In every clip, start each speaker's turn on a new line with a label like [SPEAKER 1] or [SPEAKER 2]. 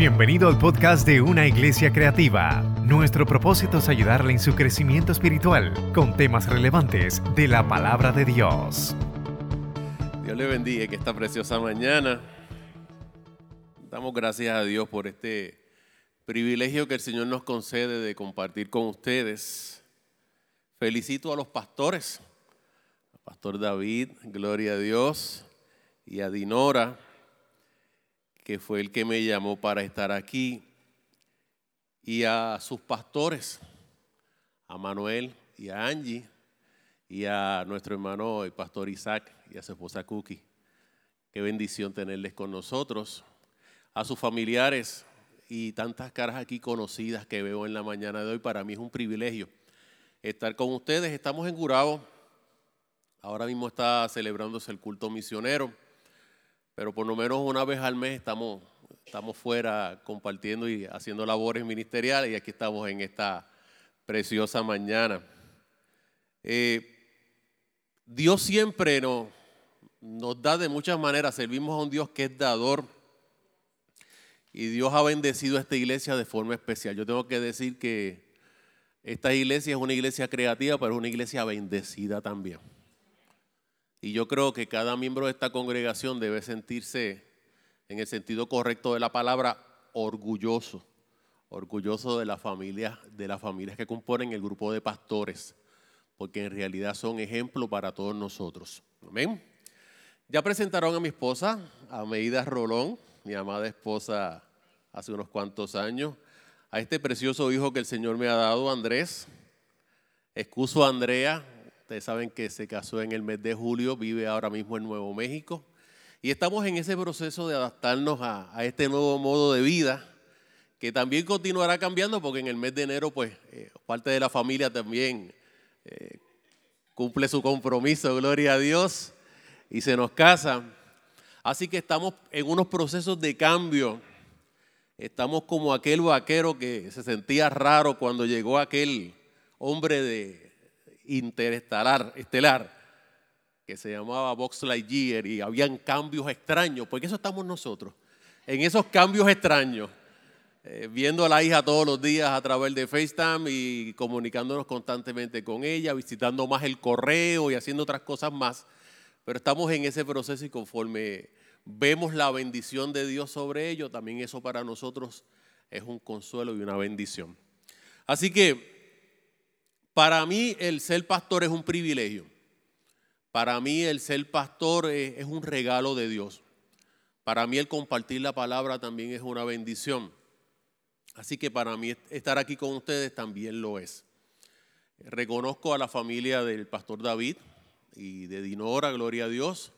[SPEAKER 1] Bienvenido al podcast de Una Iglesia Creativa. Nuestro propósito es ayudarle en su crecimiento espiritual con temas relevantes de la palabra de Dios.
[SPEAKER 2] Dios le bendiga que esta preciosa mañana. Damos gracias a Dios por este privilegio que el Señor nos concede de compartir con ustedes. Felicito a los pastores, al pastor David, gloria a Dios, y a Dinora que fue el que me llamó para estar aquí, y a sus pastores, a Manuel y a Angie, y a nuestro hermano el pastor Isaac y a su esposa Cookie. Qué bendición tenerles con nosotros. A sus familiares y tantas caras aquí conocidas que veo en la mañana de hoy, para mí es un privilegio estar con ustedes. Estamos en Gurabo. Ahora mismo está celebrándose el culto misionero pero por lo menos una vez al mes estamos, estamos fuera compartiendo y haciendo labores ministeriales y aquí estamos en esta preciosa mañana. Eh, Dios siempre nos, nos da de muchas maneras, servimos a un Dios que es dador y Dios ha bendecido a esta iglesia de forma especial. Yo tengo que decir que esta iglesia es una iglesia creativa, pero es una iglesia bendecida también. Y yo creo que cada miembro de esta congregación debe sentirse, en el sentido correcto de la palabra, orgulloso, orgulloso de la familia, de las familias que componen el grupo de pastores, porque en realidad son ejemplo para todos nosotros. Amén. Ya presentaron a mi esposa, a Meida Rolón, mi amada esposa hace unos cuantos años, a este precioso hijo que el Señor me ha dado, Andrés. Excuso a Andrea, Ustedes saben que se casó en el mes de julio, vive ahora mismo en Nuevo México. Y estamos en ese proceso de adaptarnos a, este nuevo modo de vida, que también continuará cambiando porque en el mes de enero, pues, eh, parte de la familia también eh, cumple su compromiso, gloria a Dios, y se nos casa. Así que estamos en unos procesos de cambio. Estamos como aquel vaquero que se sentía raro cuando llegó aquel hombre de, interestelar, estelar, que se llamaba Box Lightyear y habían cambios extraños, porque eso estamos nosotros, en esos cambios extraños, eh, viendo a la hija todos los días a través de FaceTime y comunicándonos constantemente con ella, visitando más el correo y haciendo otras cosas más, pero estamos en ese proceso y conforme vemos la bendición de Dios sobre ello, también eso para nosotros es un consuelo y una bendición. Así que para mí el ser pastor es un privilegio. Para mí el ser pastor es, un regalo de Dios. Para mí el compartir la palabra también es una bendición. Así que para mí estar aquí con ustedes también lo es. Reconozco a la familia del pastor David y de Dinora, gloria a Dios.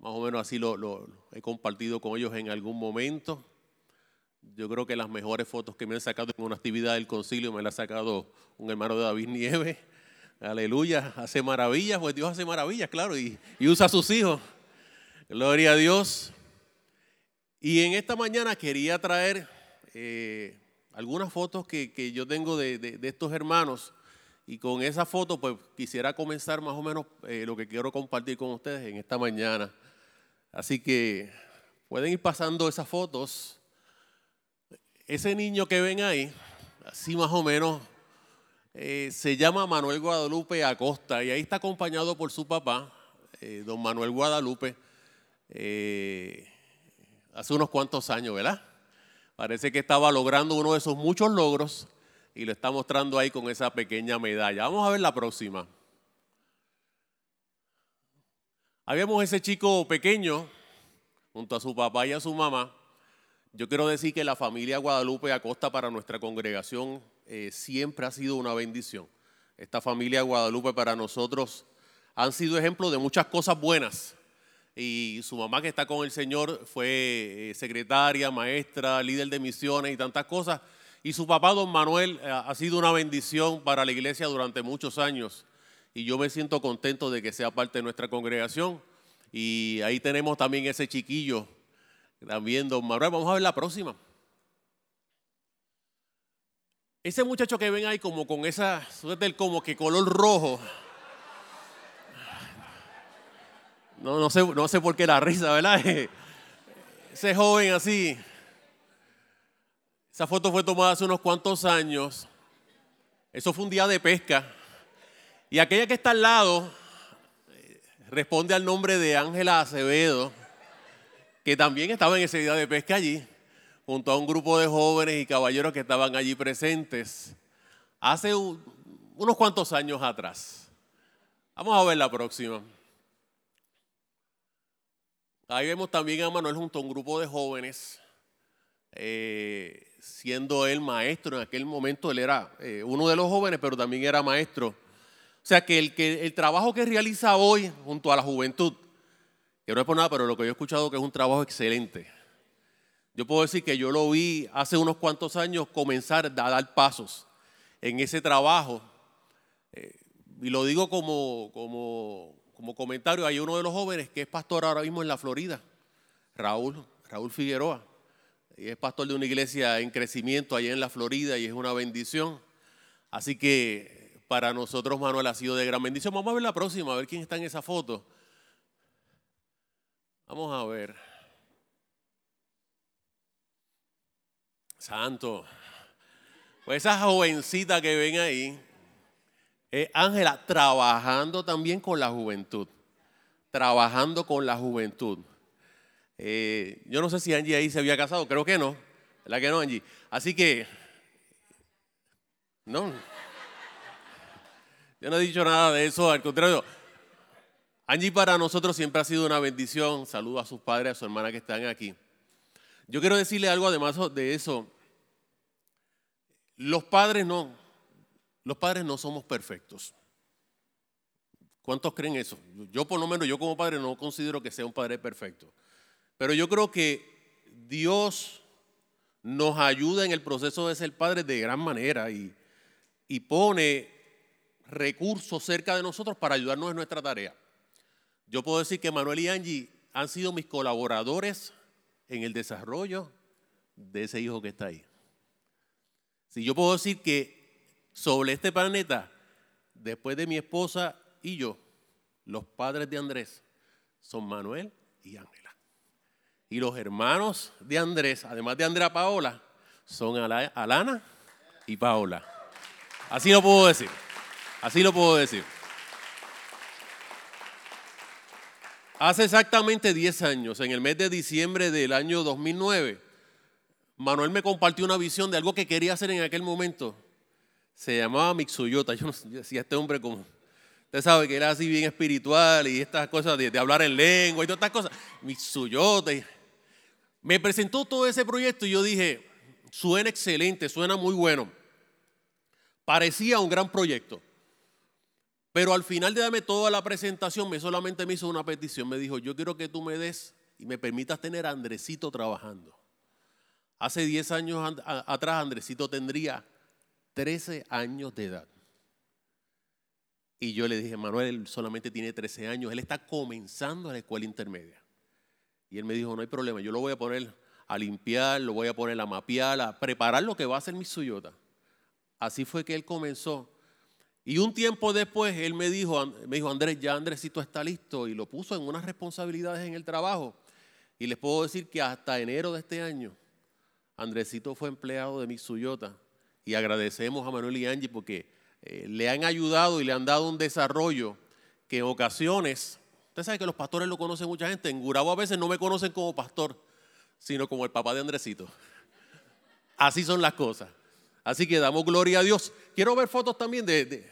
[SPEAKER 2] Más o menos así lo, he compartido con ellos en algún momento. Yo creo que las mejores fotos que me han sacado en una actividad del concilio me las ha sacado un hermano de David Nieves. Aleluya, hace maravillas, pues Dios hace maravillas, claro, y, usa a sus hijos. Gloria a Dios. Y en esta mañana quería traer eh, algunas fotos que, yo tengo de, estos hermanos. Y con esa foto, pues quisiera comenzar más o menos eh, lo que quiero compartir con ustedes en esta mañana. Así que pueden ir pasando esas fotos. Ese niño que ven ahí, así más o menos, eh, se llama Manuel Guadalupe Acosta y ahí está acompañado por su papá, eh, don Manuel Guadalupe, eh, hace unos cuantos años, ¿verdad? Parece que estaba logrando uno de esos muchos logros y lo está mostrando ahí con esa pequeña medalla. Vamos a ver la próxima. Habíamos ese chico pequeño junto a su papá y a su mamá yo quiero decir que la familia Guadalupe Acosta para nuestra congregación eh, siempre ha sido una bendición. Esta familia Guadalupe para nosotros han sido ejemplo de muchas cosas buenas. Y su mamá que está con el Señor fue eh, secretaria, maestra, líder de misiones y tantas cosas. Y su papá, don Manuel, eh, ha sido una bendición para la iglesia durante muchos años. Y yo me siento contento de que sea parte de nuestra congregación. Y ahí tenemos también ese chiquillo también, don Manuel, vamos a ver la próxima. Ese muchacho que ven ahí como con esa suéter como que color rojo. No, no, sé, no sé por qué la risa, ¿verdad? Ese joven así. Esa foto fue tomada hace unos cuantos años. Eso fue un día de pesca. Y aquella que está al lado eh, responde al nombre de Ángela Acevedo, que también estaba en ese día de pesca allí, junto a un grupo de jóvenes y caballeros que estaban allí presentes hace unos cuantos años atrás. Vamos a ver la próxima. Ahí vemos también a Manuel junto a un grupo de jóvenes, eh, siendo él maestro en aquel momento, él era eh, uno de los jóvenes, pero también era maestro. O sea que el, que el trabajo que realiza hoy junto a la juventud, que no es por nada, pero lo que yo he escuchado que es un trabajo excelente. Yo puedo decir que yo lo vi hace unos cuantos años comenzar a dar pasos en ese trabajo. Eh, y lo digo como, como como comentario, hay uno de los jóvenes que es pastor ahora mismo en la Florida, Raúl, Raúl Figueroa. Y es pastor de una iglesia en crecimiento allá en la Florida y es una bendición. Así que para nosotros, Manuel, ha sido de gran bendición. Vamos a ver la próxima, a ver quién está en esa foto. Vamos a ver. Santo. Pues esa jovencita que ven ahí, Ángela trabajando también con la juventud. Trabajando con la juventud. Eh, yo no sé si Angie ahí se había casado, creo que no. ¿Verdad que no, Angie? Así que, no. Yo no he dicho nada de eso, al contrario. Angie para nosotros siempre ha sido una bendición. Saludo a sus padres, a su hermana que están aquí. Yo quiero decirle algo además de eso. Los padres no, los padres no somos perfectos. ¿Cuántos creen eso? Yo por lo menos, yo como padre no considero que sea un padre perfecto. Pero yo creo que Dios nos ayuda en el proceso de ser padres de gran manera y, y pone recursos cerca de nosotros para ayudarnos en nuestra tarea. Yo puedo decir que Manuel y Angie han sido mis colaboradores en el desarrollo de ese hijo que está ahí. Si yo puedo decir que sobre este planeta, después de mi esposa y yo, los padres de Andrés son Manuel y Ángela. Y los hermanos de Andrés, además de Andrea Paola, son Alana y Paola. Así lo puedo decir. Así lo puedo decir. Hace exactamente 10 años, en el mes de diciembre del año 2009, Manuel me compartió una visión de algo que quería hacer en aquel momento se llamaba Mitsuyota. Yo, no, decía, este hombre como, usted sabe que era así bien espiritual y estas cosas de, hablar en lengua y todas estas cosas. Mitsuyota. Me presentó todo ese proyecto y yo dije, suena excelente, suena muy bueno. Parecía un gran proyecto. Pero al final de darme toda la presentación, me solamente me hizo una petición. Me dijo, yo quiero que tú me des y me permitas tener a Andresito trabajando. Hace 10 años atrás Andresito tendría 13 años de edad. Y yo le dije, Manuel, solamente tiene 13 años, él está comenzando la escuela intermedia. Y él me dijo, no hay problema, yo lo voy a poner a limpiar, lo voy a poner a mapear, a preparar lo que va a hacer mi suyota. Así fue que él comenzó. Y un tiempo después él me dijo, me dijo, Andrés, ya Andresito está listo y lo puso en unas responsabilidades en el trabajo. Y les puedo decir que hasta enero de este año, Andresito fue empleado de mi suyota y agradecemos a Manuel y Angie porque eh, le han ayudado y le han dado un desarrollo que en ocasiones, usted sabe que los pastores lo conocen mucha gente, en Gurabo a veces no me conocen como pastor, sino como el papá de Andresito. Así son las cosas. Así que damos gloria a Dios. Quiero ver fotos también de,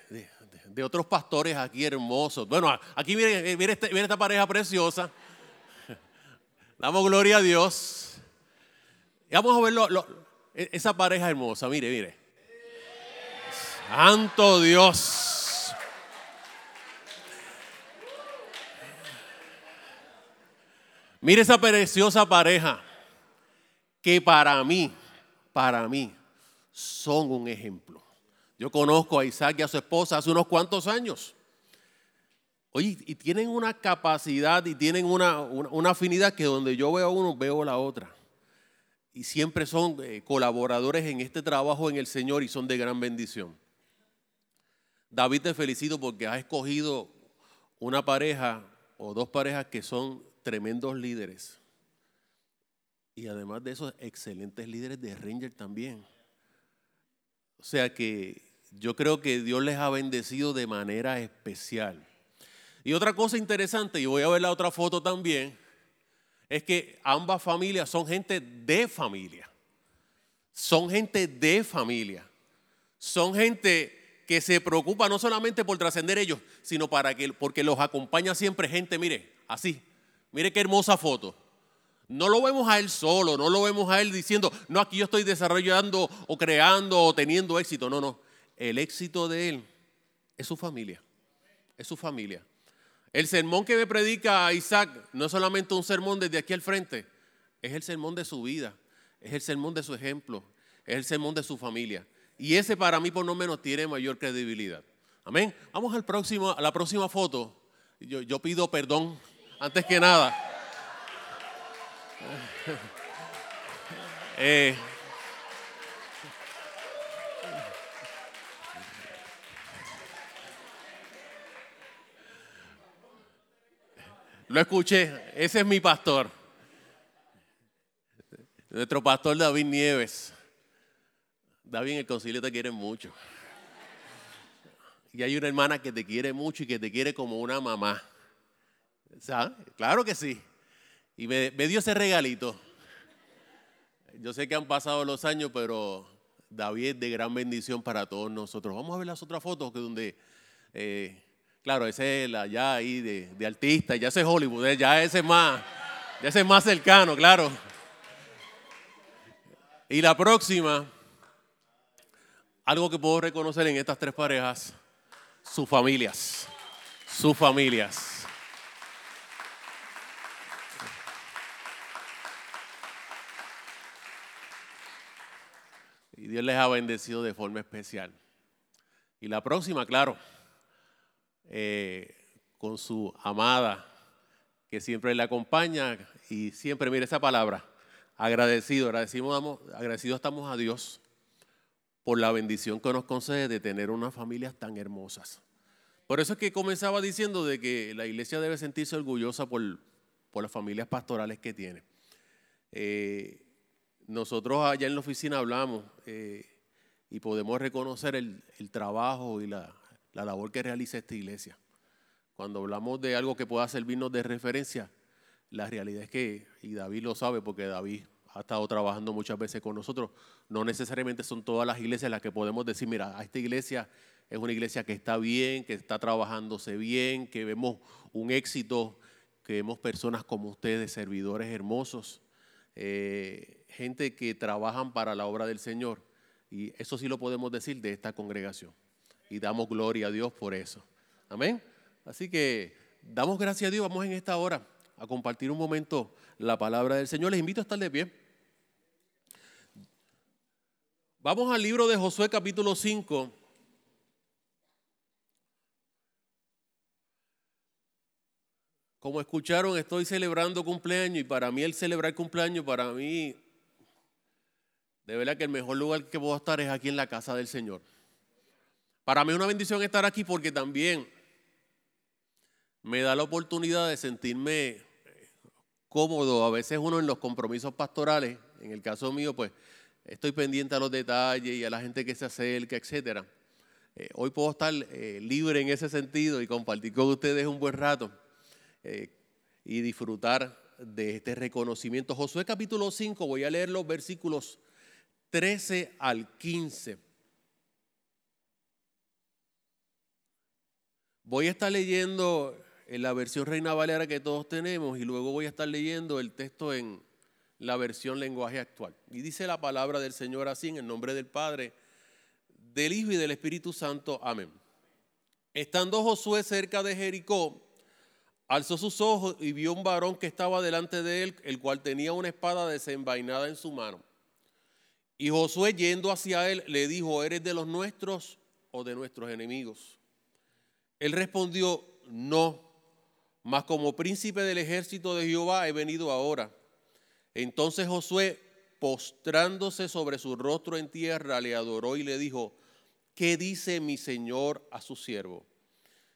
[SPEAKER 2] otros pastores aquí hermosos. Bueno, aquí miren, eh, este, esta pareja preciosa. Damos gloria a Dios. Y vamos a ver e, esa pareja hermosa. Mire, mire. Santo Dios. Mire esa preciosa pareja que para mí, para mí, son un ejemplo. Yo conozco a Isaac y a su esposa hace unos cuantos años. Oye, y tienen una capacidad y tienen una, una, afinidad que donde yo veo a uno, veo a la otra. Y siempre son eh, colaboradores en este trabajo en el Señor y son de gran bendición. David te felicito porque has escogido una pareja o dos parejas que son tremendos líderes. y además de eso, excelentes líderes de Ranger también. O sea que yo creo que Dios les ha bendecido de manera especial. Y otra cosa interesante, y voy a ver la otra foto también, es que ambas familias son gente de familia. Son gente de familia. Son gente que se preocupa no solamente por trascender ellos, sino para que, porque los acompaña siempre gente, mire, así. Mire qué hermosa foto. No lo vemos a él solo, no lo vemos a él diciendo, no, aquí yo estoy desarrollando o creando o teniendo éxito. No, no. El éxito de él es su familia. Es su familia. El sermón que me predica Isaac no es solamente un sermón desde aquí al frente, es el sermón de su vida, es el sermón de su ejemplo, es el sermón de su familia. Y ese para mí por lo menos tiene mayor credibilidad. Amén. Vamos al próximo, a la próxima foto. Yo, yo pido perdón antes que nada. Eh, lo escuché, ese es mi pastor. Nuestro pastor David Nieves. David en el concilio te quiere mucho. Y hay una hermana que te quiere mucho y que te quiere como una mamá. ¿Sabes? Claro que sí. Y me, dio ese regalito. Yo sé que han pasado los años, pero David de gran bendición para todos nosotros. Vamos a ver las otras fotos que donde, eh, claro, ese es la ya ahí de, artista, ya ese es Hollywood, eh, ya ese es más, ya ese es más cercano, claro. Y la próxima, algo que puedo reconocer en estas tres parejas, sus familias, sus familias. Dios les ha bendecido de forma especial. Y la próxima, claro, eh, con su amada, que siempre le acompaña y siempre, mire esa palabra, agradecido, agradecidos, agradecidos estamos a Dios por la bendición que nos concede de tener unas familias tan hermosas. Por eso es que comenzaba diciendo de que la iglesia debe sentirse orgullosa por, por las familias pastorales que tiene. Eh, nosotros allá en la oficina hablamos eh, y podemos reconocer el, trabajo y la, labor que realiza esta iglesia. Cuando hablamos de algo que pueda servirnos de referencia, la realidad es que, y David lo sabe porque David ha estado trabajando muchas veces con nosotros, no necesariamente son todas las iglesias las que podemos decir, mira, esta iglesia es una iglesia que está bien, que está trabajándose bien, que vemos un éxito, que vemos personas como ustedes, servidores hermosos. Eh, gente que trabajan para la obra del Señor. Y eso sí lo podemos decir de esta congregación. Y damos gloria a Dios por eso. Amén. Así que damos gracias a Dios. Vamos en esta hora a compartir un momento la palabra del Señor. Les invito a estar de pie. Vamos al libro de Josué capítulo 5. Como escucharon, estoy celebrando cumpleaños y para mí el celebrar cumpleaños, para mí de verdad que el mejor lugar que puedo estar es aquí en la casa del Señor. Para mí es una bendición estar aquí porque también me da la oportunidad de sentirme cómodo. A veces uno en los compromisos pastorales, en el caso mío, pues estoy pendiente a los detalles y a la gente que se acerca, etc. Eh, hoy puedo estar eh, libre en ese sentido y compartir con ustedes un buen rato eh, y disfrutar de este reconocimiento. Josué capítulo 5, voy a leer los versículos 13 al 15. Voy a estar leyendo en la versión Reina Valera que todos tenemos y luego voy a estar leyendo el texto en la versión lenguaje actual. Y dice la palabra del Señor así, en el nombre del Padre, del Hijo y del Espíritu Santo. Amén. Estando Josué cerca de Jericó, alzó sus ojos y vio un varón que estaba delante de él, el cual tenía una espada desenvainada en su mano. Y Josué yendo hacia él le dijo, ¿eres de los nuestros o de nuestros enemigos? Él respondió, no, mas como príncipe del ejército de Jehová he venido ahora. Entonces Josué, postrándose sobre su rostro en tierra, le adoró y le dijo, ¿qué dice mi señor a su siervo?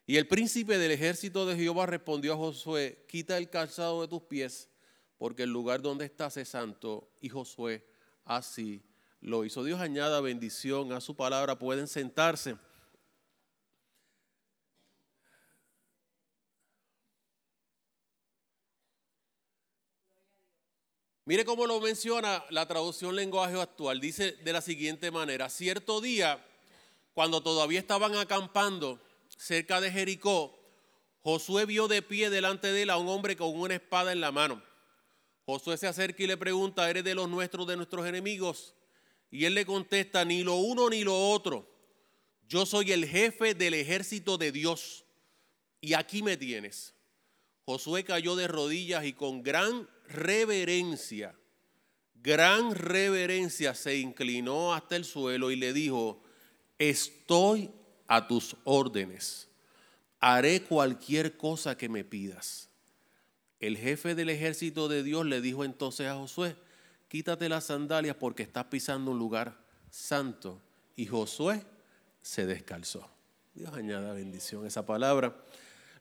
[SPEAKER 2] Y el príncipe del ejército de Jehová respondió a Josué, quita el calzado de tus pies porque el lugar donde estás es santo. Y Josué así lo hizo. Dios añada bendición a su palabra. Pueden sentarse. Mire cómo lo menciona la traducción lenguaje actual. Dice de la siguiente manera, cierto día, cuando todavía estaban acampando cerca de Jericó, Josué vio de pie delante de él a un hombre con una espada en la mano. Josué se acerca y le pregunta, ¿eres de los nuestros, de nuestros enemigos? Y él le contesta, ni lo uno ni lo otro. Yo soy el jefe del ejército de Dios. Y aquí me tienes. Josué cayó de rodillas y con gran reverencia, gran reverencia se inclinó hasta el suelo y le dijo, estoy a tus órdenes, haré cualquier cosa que me pidas. El jefe del ejército de Dios le dijo entonces a Josué, quítate las sandalias porque estás pisando un lugar santo. Y Josué se descalzó. Dios añada bendición a esa palabra.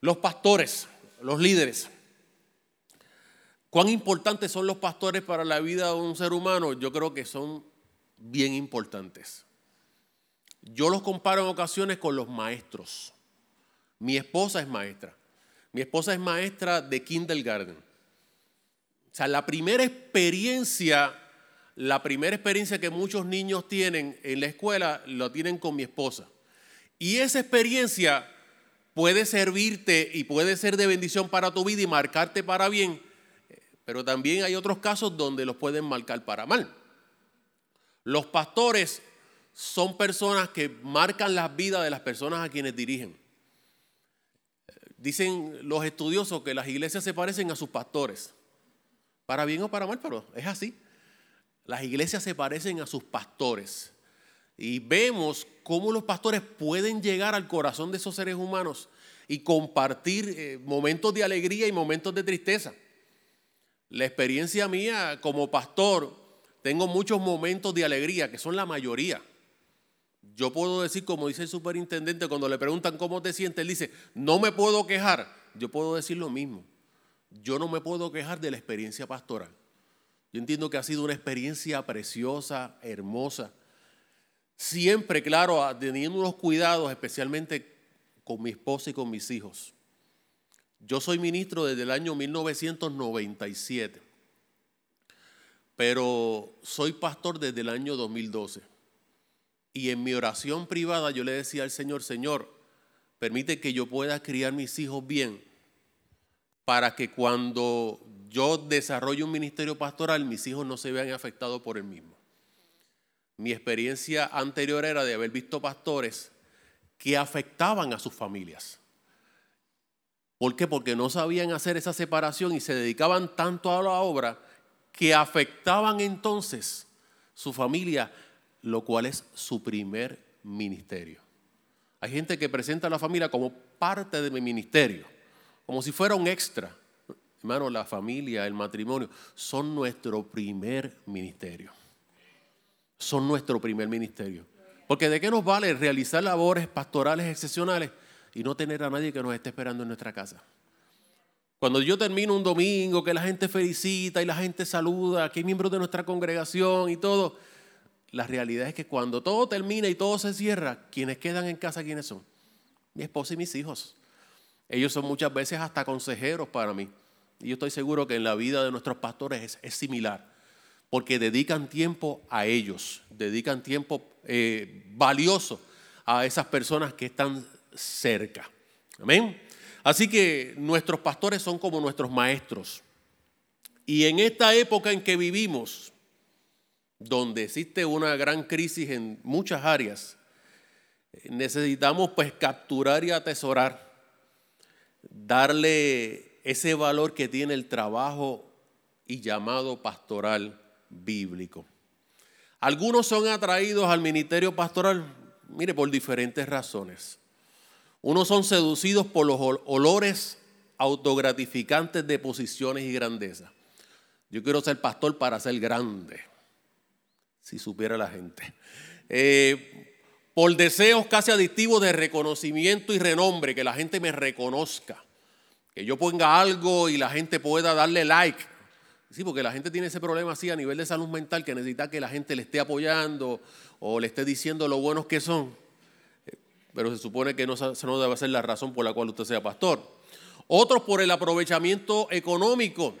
[SPEAKER 2] Los pastores, los líderes. ¿Cuán importantes son los pastores para la vida de un ser humano? Yo creo que son bien importantes. Yo los comparo en ocasiones con los maestros. Mi esposa es maestra. Mi esposa es maestra de kindergarten. O sea, la primera experiencia, la primera experiencia que muchos niños tienen en la escuela, lo tienen con mi esposa. Y esa experiencia puede servirte y puede ser de bendición para tu vida y marcarte para bien, pero también hay otros casos donde los pueden marcar para mal. Los pastores son personas que marcan las vidas de las personas a quienes dirigen. Dicen los estudiosos que las iglesias se parecen a sus pastores. Para bien o para mal, pero es así. Las iglesias se parecen a sus pastores. Y vemos cómo los pastores pueden llegar al corazón de esos seres humanos y compartir eh, momentos de alegría y momentos de tristeza. La experiencia mía como pastor, tengo muchos momentos de alegría, que son la mayoría. Yo puedo decir, como dice el superintendente, cuando le preguntan cómo te sientes, él dice, no me puedo quejar. Yo puedo decir lo mismo. Yo no me puedo quejar de la experiencia pastoral. Yo entiendo que ha sido una experiencia preciosa, hermosa. Siempre, claro, teniendo unos cuidados, especialmente con mi esposa y con mis hijos. Yo soy ministro desde el año 1997, pero soy pastor desde el año 2012. Y en mi oración privada yo le decía al Señor, Señor, permite que yo pueda criar mis hijos bien para que cuando yo desarrolle un ministerio pastoral mis hijos no se vean afectados por el mismo. Mi experiencia anterior era de haber visto pastores que afectaban a sus familias. ¿Por qué? Porque no sabían hacer esa separación y se dedicaban tanto a la obra que afectaban entonces su familia lo cual es su primer ministerio. Hay gente que presenta a la familia como parte de mi ministerio, como si fuera un extra. Hermano, la familia, el matrimonio, son nuestro primer ministerio. Son nuestro primer ministerio. Porque de qué nos vale realizar labores pastorales excepcionales y no tener a nadie que nos esté esperando en nuestra casa. Cuando yo termino un domingo, que la gente felicita y la gente saluda, que hay miembros de nuestra congregación y todo, la realidad es que cuando todo termina y todo se cierra, quienes quedan en casa, ¿quiénes son? Mi esposa y mis hijos. Ellos son muchas veces hasta consejeros para mí. Y yo estoy seguro que en la vida de nuestros pastores es, similar, porque dedican tiempo a ellos, dedican tiempo eh, valioso a esas personas que están cerca. Amén. Así que nuestros pastores son como nuestros maestros. Y en esta época en que vivimos, donde existe una gran crisis en muchas áreas, necesitamos pues capturar y atesorar, darle ese valor que tiene el trabajo y llamado pastoral bíblico. Algunos son atraídos al ministerio pastoral, mire, por diferentes razones. Unos son seducidos por los olores autogratificantes de posiciones y grandeza. Yo quiero ser pastor para ser grande si supiera la gente. Eh, por deseos casi adictivos de reconocimiento y renombre, que la gente me reconozca, que yo ponga algo y la gente pueda darle like. Sí, porque la gente tiene ese problema así a nivel de salud mental que necesita que la gente le esté apoyando o le esté diciendo lo buenos que son. Pero se supone que no, no debe ser la razón por la cual usted sea pastor. Otros por el aprovechamiento económico.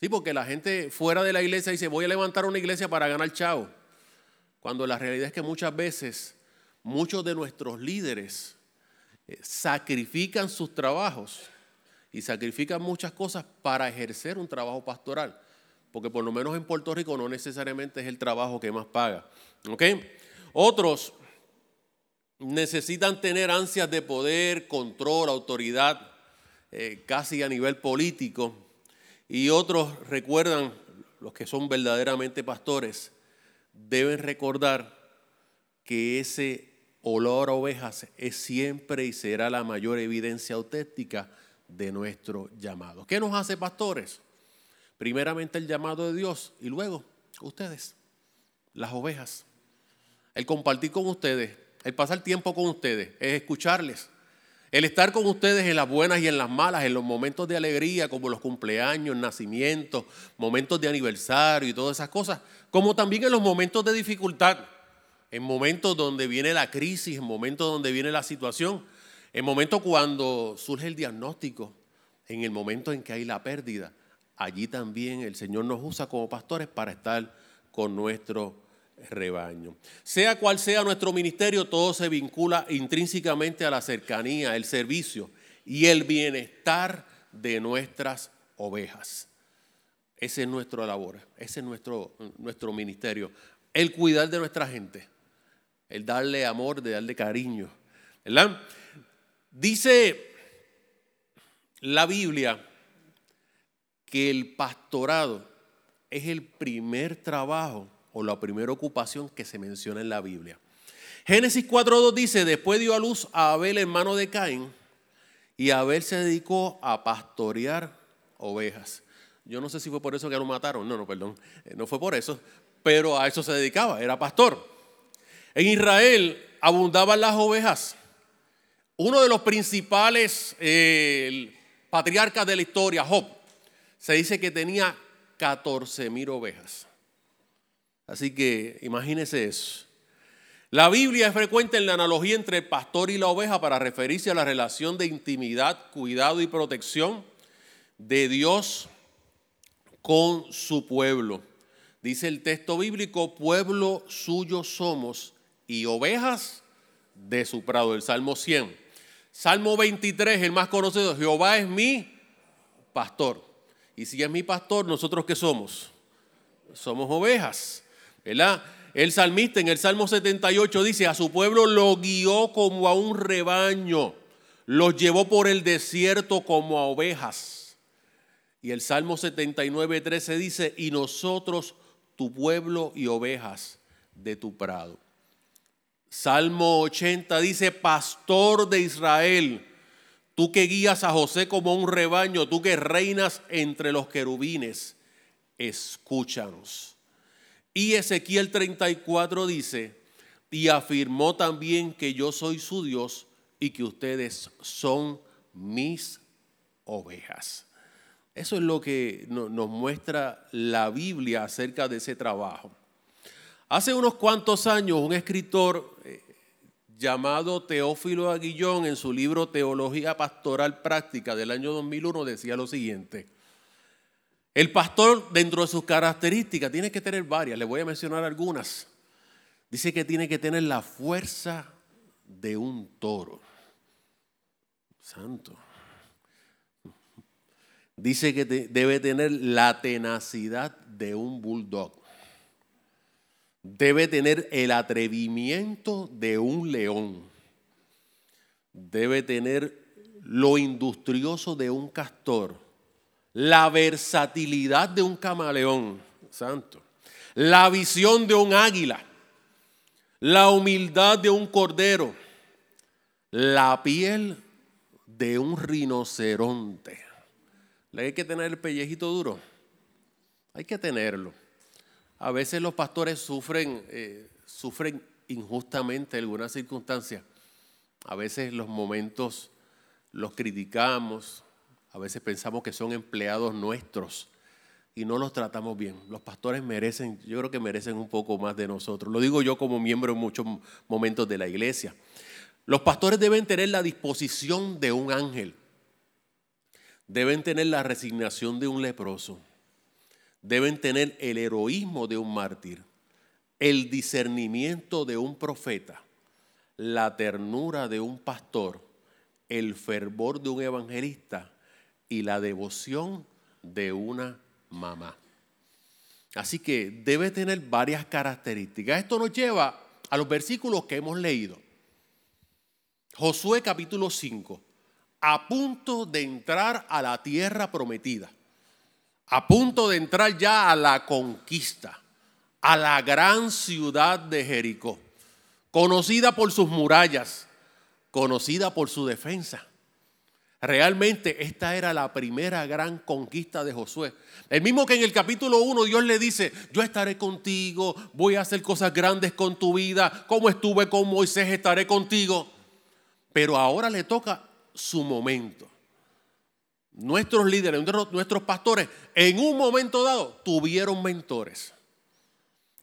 [SPEAKER 2] Sí, porque la gente fuera de la iglesia dice, voy a levantar una iglesia para ganar chavo. Cuando la realidad es que muchas veces muchos de nuestros líderes eh, sacrifican sus trabajos y sacrifican muchas cosas para ejercer un trabajo pastoral. Porque por lo menos en Puerto Rico no necesariamente es el trabajo que más paga. Otros necesitan tener ansias de poder, control, autoridad, eh, casi a nivel político. Y otros recuerdan, los que son verdaderamente pastores, deben recordar que ese olor a ovejas es siempre y será la mayor evidencia auténtica de nuestro llamado. ¿Qué nos hace pastores? Primeramente el llamado de Dios y luego ustedes, las ovejas. El compartir con ustedes, el pasar tiempo con ustedes, es escucharles. El estar con ustedes en las buenas y en las malas, en los momentos de alegría, como los cumpleaños, nacimientos, momentos de aniversario y todas esas cosas, como también en los momentos de dificultad, en momentos donde viene la crisis, en momentos donde viene la situación, en momentos cuando surge el diagnóstico, en el momento en que hay la pérdida. Allí también el Señor nos usa como pastores para estar con nuestro rebaño. Sea cual sea nuestro ministerio, todo se vincula intrínsecamente a la cercanía, el servicio y el bienestar de nuestras ovejas. Ese es nuestro labor, ese es nuestro, nuestro ministerio. El cuidar de nuestra gente, el darle amor, de darle cariño. ¿verdad? Dice la Biblia que el pastorado es el primer trabajo o la primera ocupación que se menciona en la Biblia. Génesis 4.2 dice, después dio a luz a Abel hermano de Caín y Abel se dedicó a pastorear ovejas. Yo no sé si fue por eso que lo mataron. No, no, perdón. Eh, no fue por eso. Pero a eso se dedicaba. Era pastor. En Israel abundaban las ovejas. Uno de los principales eh, patriarcas de la historia, Job, se dice que tenía 14 mil ovejas. Así que imagínese eso. La Biblia es frecuente en la analogía entre el pastor y la oveja para referirse a la relación de intimidad, cuidado y protección de Dios con su pueblo. Dice el texto bíblico, pueblo suyo somos y ovejas de su prado, el Salmo 100. Salmo 23, el más conocido, Jehová es mi pastor. Y si es mi pastor, ¿nosotros qué somos? Somos ovejas, ¿verdad? El salmista en el Salmo 78 dice, a su pueblo lo guió como a un rebaño, los llevó por el desierto como a ovejas y el Salmo 79, 13 dice, y nosotros, tu pueblo y ovejas de tu prado. Salmo 80 dice, pastor de Israel, tú que guías a José como un rebaño, tú que reinas entre los querubines, escúchanos. Y Ezequiel 34 dice, y afirmó también que yo soy su Dios y que ustedes son mis ovejas. Eso es lo que nos muestra la Biblia acerca de ese trabajo. Hace unos cuantos años un escritor eh, llamado Teófilo Aguillón en su libro Teología Pastoral Práctica del año 2001 decía lo siguiente. El pastor dentro de sus características tiene que tener varias, le voy a mencionar algunas. Dice que tiene que tener la fuerza de un toro. Santo dice que debe tener la tenacidad de un bulldog. Debe tener el atrevimiento de un león. Debe tener lo industrioso de un castor. La versatilidad de un camaleón. Santo. La visión de un águila. La humildad de un cordero. La piel de un rinoceronte hay que tener el pellejito duro. Hay que tenerlo. A veces los pastores sufren, eh, sufren injustamente algunas circunstancias. A veces los momentos los criticamos. A veces pensamos que son empleados nuestros. y no los tratamos bien. Los pastores merecen, yo creo que merecen un poco más de nosotros. Lo digo yo como miembro en muchos momentos de la iglesia. Los pastores deben tener la disposición de un ángel. Deben tener la resignación de un leproso. Deben tener el heroísmo de un mártir. El discernimiento de un profeta. La ternura de un pastor. El fervor de un evangelista. Y la devoción de una mamá. Así que debe tener varias características. Esto nos lleva a los versículos que hemos leído. Josué capítulo 5, a punto de entrar a la tierra prometida, a punto de entrar ya a la conquista, a la gran ciudad de Jericó, conocida por sus murallas, conocida por su defensa. Realmente esta era la primera gran conquista de Josué. El mismo que en el capítulo 1 Dios le dice, yo estaré contigo, voy a hacer cosas grandes con tu vida, como estuve con Moisés, estaré contigo. Pero ahora le toca su momento. Nuestros líderes, nuestros pastores, en un momento dado tuvieron mentores.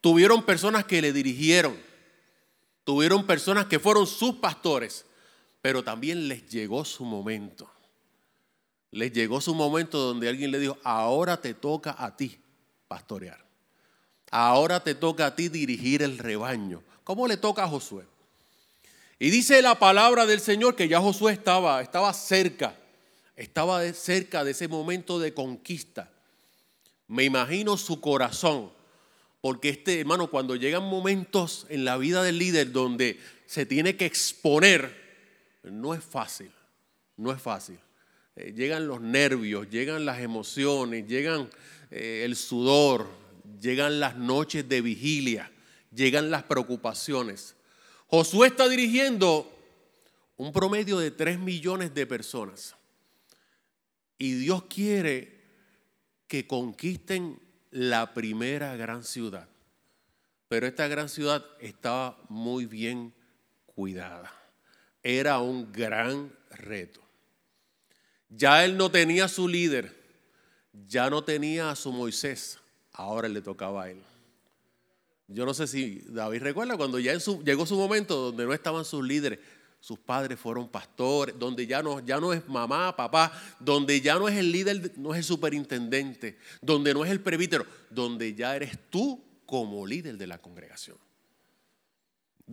[SPEAKER 2] Tuvieron personas que le dirigieron. Tuvieron personas que fueron sus pastores. Pero también les llegó su momento. Les llegó su momento donde alguien le dijo, ahora te toca a ti pastorear. Ahora te toca a ti dirigir el rebaño. ¿Cómo le toca a Josué? Y dice la palabra del Señor que ya Josué estaba, estaba cerca, estaba cerca de ese momento de conquista. Me imagino su corazón, porque este hermano, cuando llegan momentos en la vida del líder donde se tiene que exponer, no es fácil, no es fácil. Eh, llegan los nervios, llegan las emociones, llegan eh, el sudor, llegan las noches de vigilia, llegan las preocupaciones. Josué está dirigiendo un promedio de 3 millones de personas. Y Dios quiere que conquisten la primera gran ciudad. Pero esta gran ciudad estaba muy bien cuidada. Era un gran reto. Ya él no tenía su líder, ya no tenía a su Moisés, ahora le tocaba a él. Yo no sé si David recuerda cuando ya llegó su momento donde no estaban sus líderes, sus padres fueron pastores, donde ya no, ya no es mamá, papá, donde ya no es el líder, no es el superintendente, donde no es el presbítero, donde ya eres tú como líder de la congregación.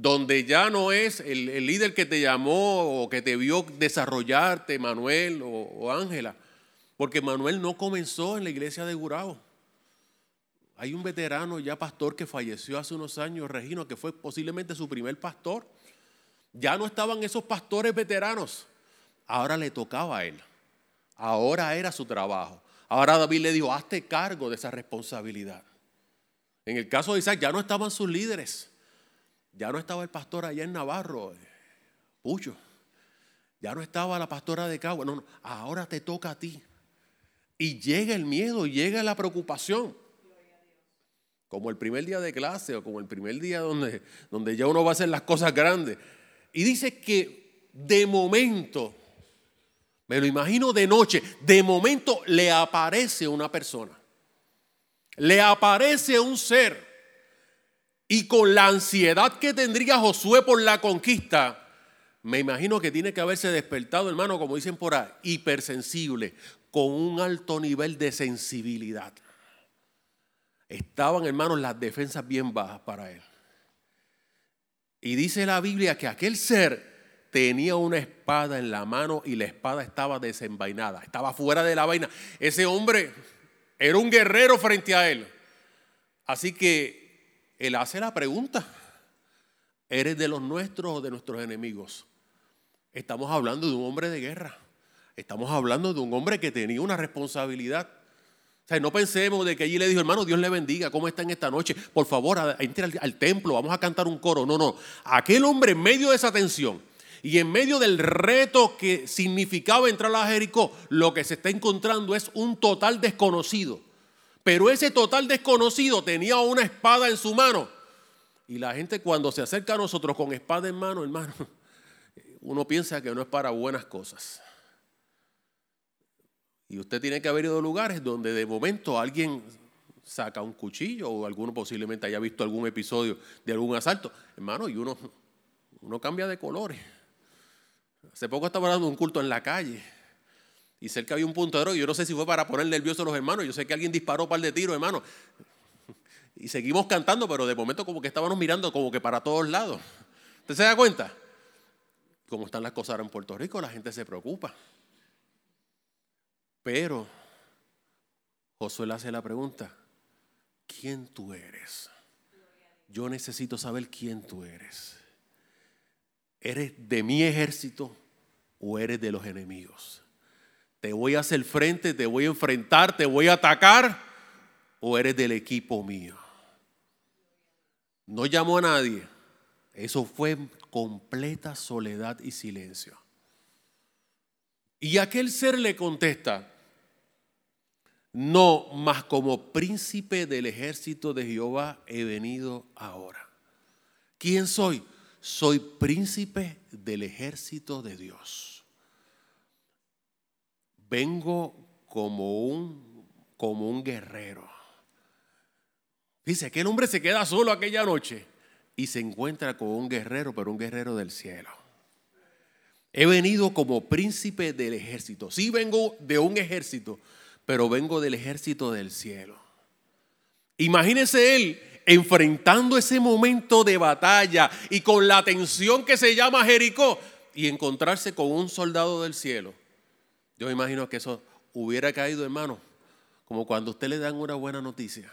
[SPEAKER 2] Donde ya no es el, líder que te llamó o que te vio desarrollarte, Manuel o Ángela, porque Manuel no comenzó en la iglesia de Gurao. Hay un veterano ya pastor que falleció hace unos años, Regino, que fue posiblemente su primer pastor. Ya no estaban esos pastores veteranos. Ahora le tocaba a él. Ahora era su trabajo. Ahora David le dijo, hazte cargo de esa responsabilidad. En el caso de Isaac ya no estaban sus líderes. Ya no estaba el pastor allá en Navarro, Pucho. Ya no estaba la pastora de Cagua. No, no, ahora te toca a ti. Y llega el miedo, llega la preocupación como el primer día de clase o como el primer día donde, donde ya uno va a hacer las cosas grandes. Y dice que de momento, me lo imagino de noche, de momento le aparece una persona, le aparece un ser. Y con la ansiedad que tendría Josué por la conquista, me imagino que tiene que haberse despertado, hermano, como dicen por ahí, hipersensible, con un alto nivel de sensibilidad. Estaban, hermanos, las defensas bien bajas para él. Y dice la Biblia que aquel ser tenía una espada en la mano y la espada estaba desenvainada, estaba fuera de la vaina. Ese hombre era un guerrero frente a él. Así que él hace la pregunta, ¿eres de los nuestros o de nuestros enemigos? Estamos hablando de un hombre de guerra. Estamos hablando de un hombre que tenía una responsabilidad. O sea, no pensemos de que allí le dijo, hermano, Dios le bendiga, ¿cómo está en esta noche? Por favor, entre al, templo, vamos a cantar un coro. No, no. Aquel hombre en medio de esa tensión y en medio del reto que significaba entrar a Jericó, lo que se está encontrando es un total desconocido. Pero ese total desconocido tenía una espada en su mano. Y la gente cuando se acerca a nosotros con espada en mano, hermano, uno piensa que no es para buenas cosas. Y usted tiene que haber ido a lugares donde de momento alguien saca un cuchillo o alguno posiblemente haya visto algún episodio de algún asalto. Hermano, y uno, uno cambia de colores. Hace poco estaba dando un culto en la calle y cerca había un puntero y yo no sé si fue para poner nerviosos a los hermanos. Yo sé que alguien disparó un par de tiros, hermano. Y seguimos cantando, pero de momento como que estábamos mirando como que para todos lados. ¿Usted se da cuenta? Como están las cosas ahora en Puerto Rico, la gente se preocupa. Pero Josué le hace la pregunta, ¿quién tú eres? Yo necesito saber quién tú eres. ¿Eres de mi ejército o eres de los enemigos? ¿Te voy a hacer frente, te voy a enfrentar, te voy a atacar o eres del equipo mío? No llamó a nadie. Eso fue completa soledad y silencio. Y aquel ser le contesta, no, más como príncipe del ejército de Jehová he venido ahora. ¿Quién soy? Soy príncipe del ejército de Dios. Vengo como un, como un guerrero. Dice que el hombre se queda solo aquella noche y se encuentra con un guerrero, pero un guerrero del cielo. He venido como príncipe del ejército. Sí vengo de un ejército, pero vengo del ejército del cielo. Imagínese él enfrentando ese momento de batalla y con la tensión que se llama Jericó y encontrarse con un soldado del cielo. Yo imagino que eso hubiera caído, hermano, como cuando a usted le dan una buena noticia.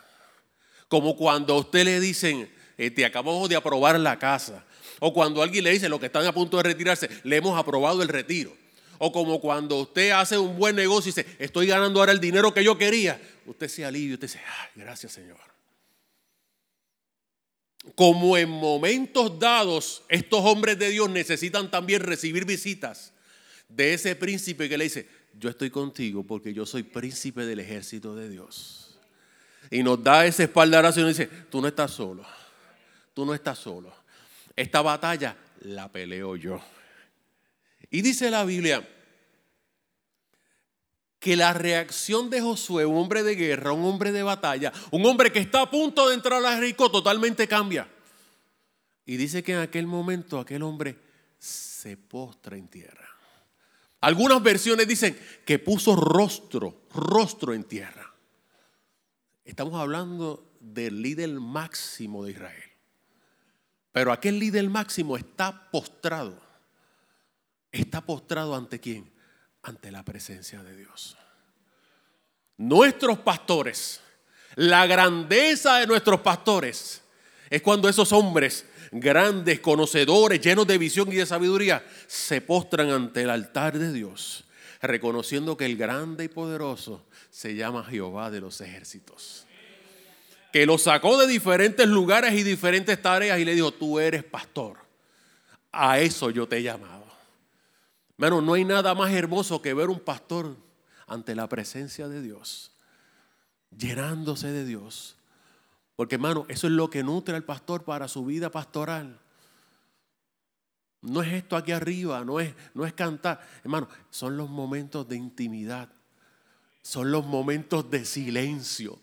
[SPEAKER 2] Como cuando a usted le dicen, te este, acabamos de aprobar la casa. O cuando alguien le dice, los que están a punto de retirarse, le hemos aprobado el retiro. O como cuando usted hace un buen negocio y dice, estoy ganando ahora el dinero que yo quería. Usted se alivia, usted dice, ay, gracias Señor. Como en momentos dados, estos hombres de Dios necesitan también recibir visitas de ese príncipe que le dice, yo estoy contigo porque yo soy príncipe del ejército de Dios. Y nos da ese espaldarazo y nos dice, tú no estás solo, tú no estás solo. Esta batalla la peleo yo. Y dice la Biblia que la reacción de Josué, un hombre de guerra, un hombre de batalla, un hombre que está a punto de entrar a Jericó, totalmente cambia. Y dice que en aquel momento aquel hombre se postra en tierra. Algunas versiones dicen que puso rostro, rostro en tierra. Estamos hablando del líder máximo de Israel. Pero aquel líder máximo está postrado. Está postrado ante quién? Ante la presencia de Dios. Nuestros pastores, la grandeza de nuestros pastores es cuando esos hombres grandes, conocedores, llenos de visión y de sabiduría, se postran ante el altar de Dios, reconociendo que el grande y poderoso se llama Jehová de los ejércitos que lo sacó de diferentes lugares y diferentes tareas y le dijo, tú eres pastor. A eso yo te he llamado. Hermano, no hay nada más hermoso que ver un pastor ante la presencia de Dios, llenándose de Dios. Porque hermano, eso es lo que nutre al pastor para su vida pastoral. No es esto aquí arriba, no es, no es cantar. Hermano, son los momentos de intimidad. Son los momentos de silencio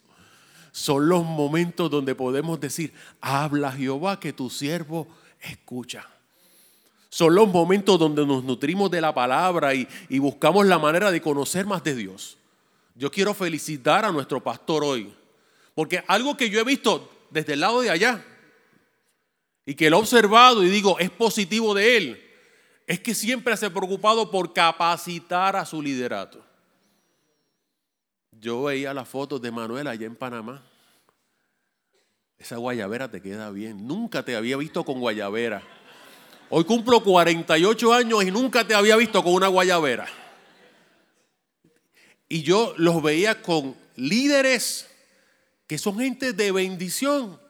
[SPEAKER 2] son los momentos donde podemos decir, habla Jehová que tu siervo escucha. Son los momentos donde nos nutrimos de la palabra y, y buscamos la manera de conocer más de Dios. Yo quiero felicitar a nuestro pastor hoy, porque algo que yo he visto desde el lado de allá y que lo he observado y digo es positivo de él, es que siempre se ha preocupado por capacitar a su liderato. Yo veía las fotos de Manuel allá en Panamá. Esa guayabera te queda bien. Nunca te había visto con guayabera. Hoy cumplo 48 años y nunca te había visto con una guayabera. Y yo los veía con líderes que son gente de bendición.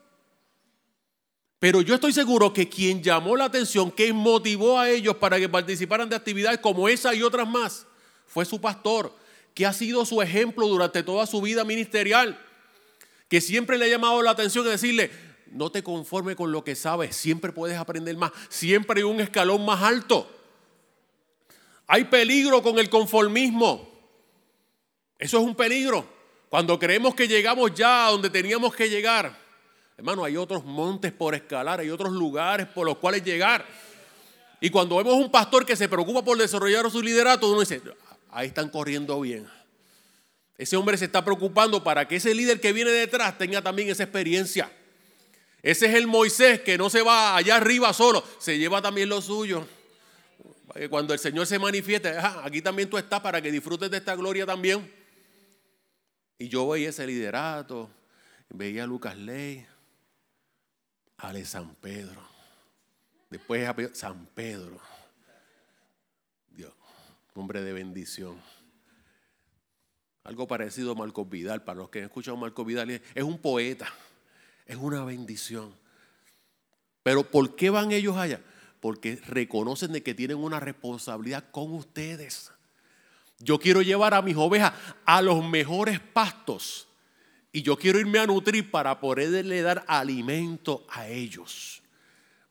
[SPEAKER 2] Pero yo estoy seguro que quien llamó la atención, que motivó a ellos para que participaran de actividades como esa y otras más, fue su pastor que ha sido su ejemplo durante toda su vida ministerial, que siempre le ha llamado la atención y decirle, no te conformes con lo que sabes, siempre puedes aprender más, siempre hay un escalón más alto. Hay peligro con el conformismo. Eso es un peligro. Cuando creemos que llegamos ya a donde teníamos que llegar, hermano, hay otros montes por escalar, hay otros lugares por los cuales llegar. Y cuando vemos un pastor que se preocupa por desarrollar su liderato, uno dice, ahí están corriendo bien. Ese hombre se está preocupando para que ese líder que viene detrás tenga también esa experiencia. Ese es el Moisés que no se va allá arriba solo, se lleva también lo suyo. Cuando el Señor se manifieste, aquí también tú estás para que disfrutes de esta gloria también. Y yo veía ese liderato, veía a Lucas Ley, a San Pedro, después San Pedro. Dios, hombre de bendición. Algo parecido a Marcos Vidal, para los que han escuchado a Marcos Vidal, es un poeta, es una bendición. Pero ¿por qué van ellos allá? Porque reconocen de que tienen una responsabilidad con ustedes. Yo quiero llevar a mis ovejas a los mejores pastos y yo quiero irme a nutrir para poderle dar alimento a ellos.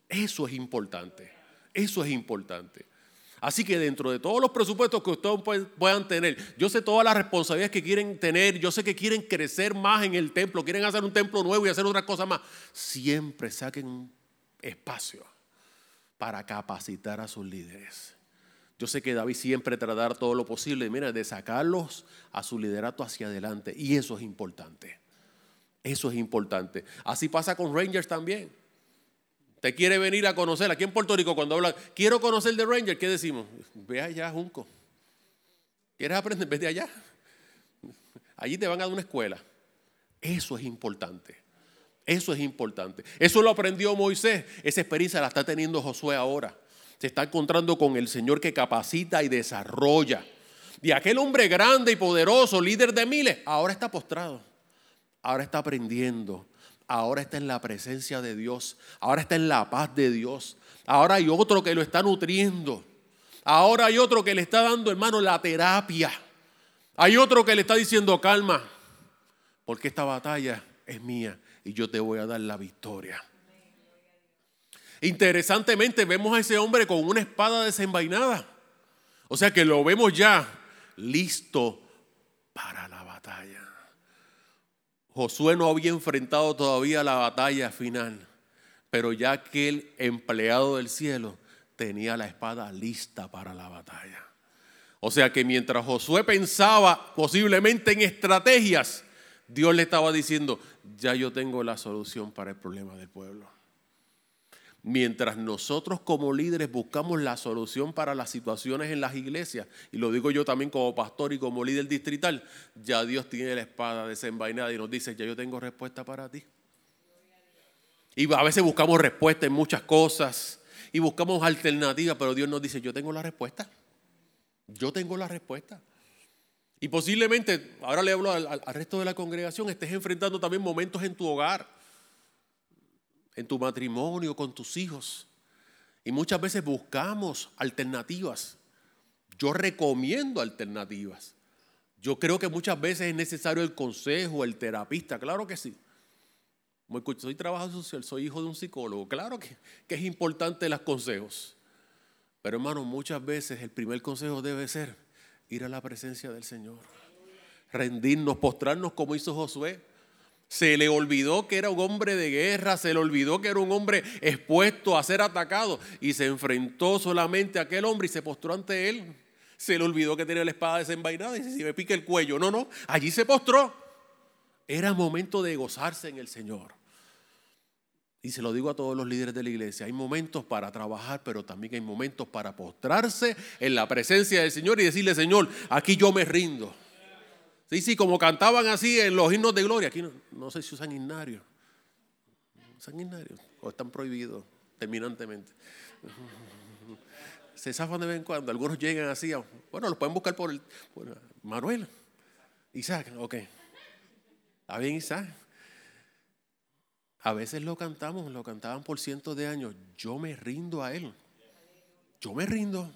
[SPEAKER 2] Eso es importante. Eso es importante. Así que dentro de todos los presupuestos que ustedes puedan tener, yo sé todas las responsabilidades que quieren tener, yo sé que quieren crecer más en el templo, quieren hacer un templo nuevo y hacer otras cosas más. Siempre saquen espacio para capacitar a sus líderes. Yo sé que David siempre tratará todo lo posible, mira, de sacarlos a su liderato hacia adelante. Y eso es importante. Eso es importante. Así pasa con Rangers también. Te quiere venir a conocer. Aquí en Puerto Rico, cuando hablan, quiero conocer de Ranger, ¿qué decimos? Ve allá, Junco. ¿Quieres aprender? Vete allá. Allí te van a dar una escuela. Eso es importante. Eso es importante. Eso lo aprendió Moisés. Esa experiencia la está teniendo Josué ahora. Se está encontrando con el Señor que capacita y desarrolla. Y aquel hombre grande y poderoso, líder de miles, ahora está postrado. Ahora está aprendiendo ahora está en la presencia de Dios, ahora está en la paz de Dios, ahora hay otro que lo está nutriendo, ahora hay otro que le está dando, hermano, la terapia, hay otro que le está diciendo calma, porque esta batalla es mía y yo te voy a dar la victoria. Interesantemente vemos a ese hombre con una espada desenvainada. O sea que lo vemos ya listo para la batalla. Josué no había enfrentado todavía la batalla final, pero ya aquel empleado del cielo tenía la espada lista para la batalla. O sea que mientras Josué pensaba posiblemente en estrategias, Dios le estaba diciendo, ya yo tengo la solución para el problema del pueblo. Mientras nosotros como líderes buscamos la solución para las situaciones en las iglesias, y lo digo yo también como pastor y como líder distrital, ya Dios tiene la espada desenvainada y nos dice, ya yo tengo respuesta para ti. Y a veces buscamos respuesta en muchas cosas y buscamos alternativas, pero Dios nos dice, yo tengo la respuesta. Yo tengo la respuesta. Y posiblemente, ahora le hablo al, al resto de la congregación, estés enfrentando también momentos en tu hogar en tu matrimonio, con tus hijos. Y muchas veces buscamos alternativas. Yo recomiendo alternativas. Yo creo que muchas veces es necesario el consejo, el terapista, claro que sí. Soy trabajador social, soy hijo de un psicólogo, claro que, que es importante los consejos. Pero hermano, muchas veces el primer consejo debe ser ir a la presencia del Señor. Rendirnos, postrarnos como hizo Josué. Se le olvidó que era un hombre de guerra, se le olvidó que era un hombre expuesto a ser atacado y se enfrentó solamente a aquel hombre y se postró ante él. Se le olvidó que tenía la espada desenvainada y si me pica el cuello. No, no, allí se postró. Era momento de gozarse en el Señor. Y se lo digo a todos los líderes de la iglesia, hay momentos para trabajar, pero también hay momentos para postrarse en la presencia del Señor y decirle, Señor, aquí yo me rindo. Sí, sí, como cantaban así en los himnos de gloria. Aquí no, sé si usan himnarios. ¿Usan himnarios? O están prohibidos terminantemente. Se zafan de vez en cuando. Algunos llegan así. bueno, los pueden buscar por el. Manuel. Isaac, ok. ¿Está bien, Isaac? A veces lo cantamos, lo cantaban por cientos de años. Yo me rindo a él. Yo me rindo.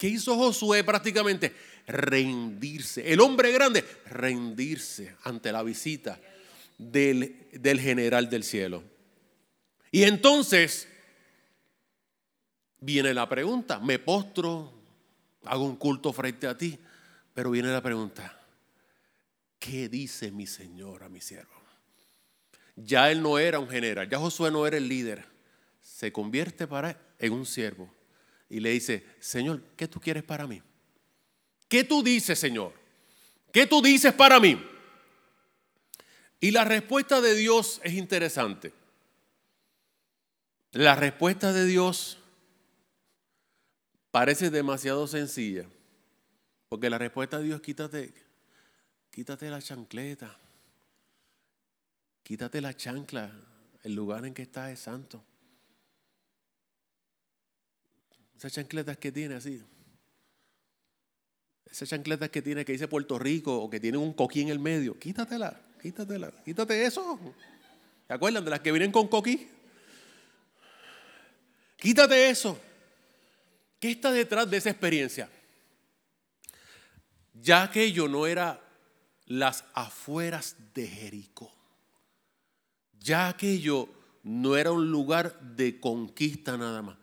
[SPEAKER 2] ¿Qué hizo Josué prácticamente? rendirse. El hombre grande, rendirse ante la visita del, general del cielo. Y entonces viene la pregunta, me postro, hago un culto frente a ti, pero viene la pregunta, ¿qué dice mi Señor a mi siervo? Ya él no era un general, ya Josué no era el líder. Se convierte para en un siervo y le dice, Señor, ¿qué tú quieres para mí? ¿Qué tú dices, Señor? ¿Qué tú dices para mí? Y la respuesta de Dios es interesante. La respuesta de Dios parece demasiado sencilla. Porque la respuesta de Dios, quítate, quítate la chancleta. Quítate la chancla. El lugar en que estás es santo. Esas chancletas que tiene así. Esas chancletas que tiene que dice Puerto Rico o que tiene un coquí en el medio. Quítatela, quítatela, quítate eso. ¿Se acuerdan de las que vienen con coquí? Quítate eso. ¿Qué está detrás de esa experiencia? Ya aquello no era las afueras de Jericó. Ya aquello no era un lugar de conquista nada más.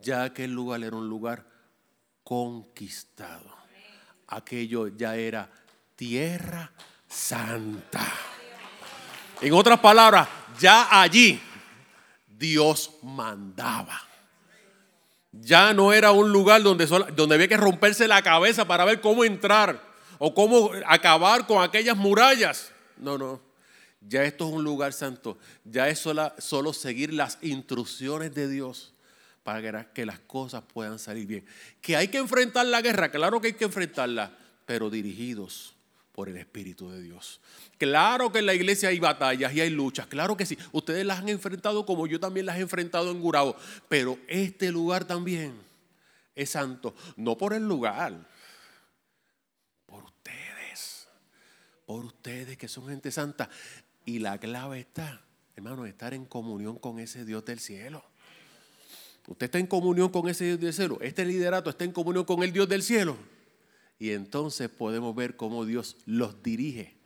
[SPEAKER 2] Ya aquel lugar era un lugar conquistado. Aquello ya era tierra santa. En otras palabras, ya allí Dios mandaba. Ya no era un lugar donde, donde había que romperse la cabeza para ver cómo entrar o cómo acabar con aquellas murallas. No, no. Ya esto es un lugar santo. Ya es solo, solo seguir las instrucciones de Dios para que las cosas puedan salir bien. Que hay que enfrentar la guerra, claro que hay que enfrentarla, pero dirigidos por el Espíritu de Dios. Claro que en la iglesia hay batallas y hay luchas, claro que sí. Ustedes las han enfrentado como yo también las he enfrentado en Gurabo, pero este lugar también es santo, no por el lugar, por ustedes, por ustedes que son gente santa. Y la clave está, hermano, estar en comunión con ese Dios del cielo. Usted está en comunión con ese Dios del cielo, este liderato está en comunión con el Dios del cielo. Y entonces podemos ver cómo Dios los dirige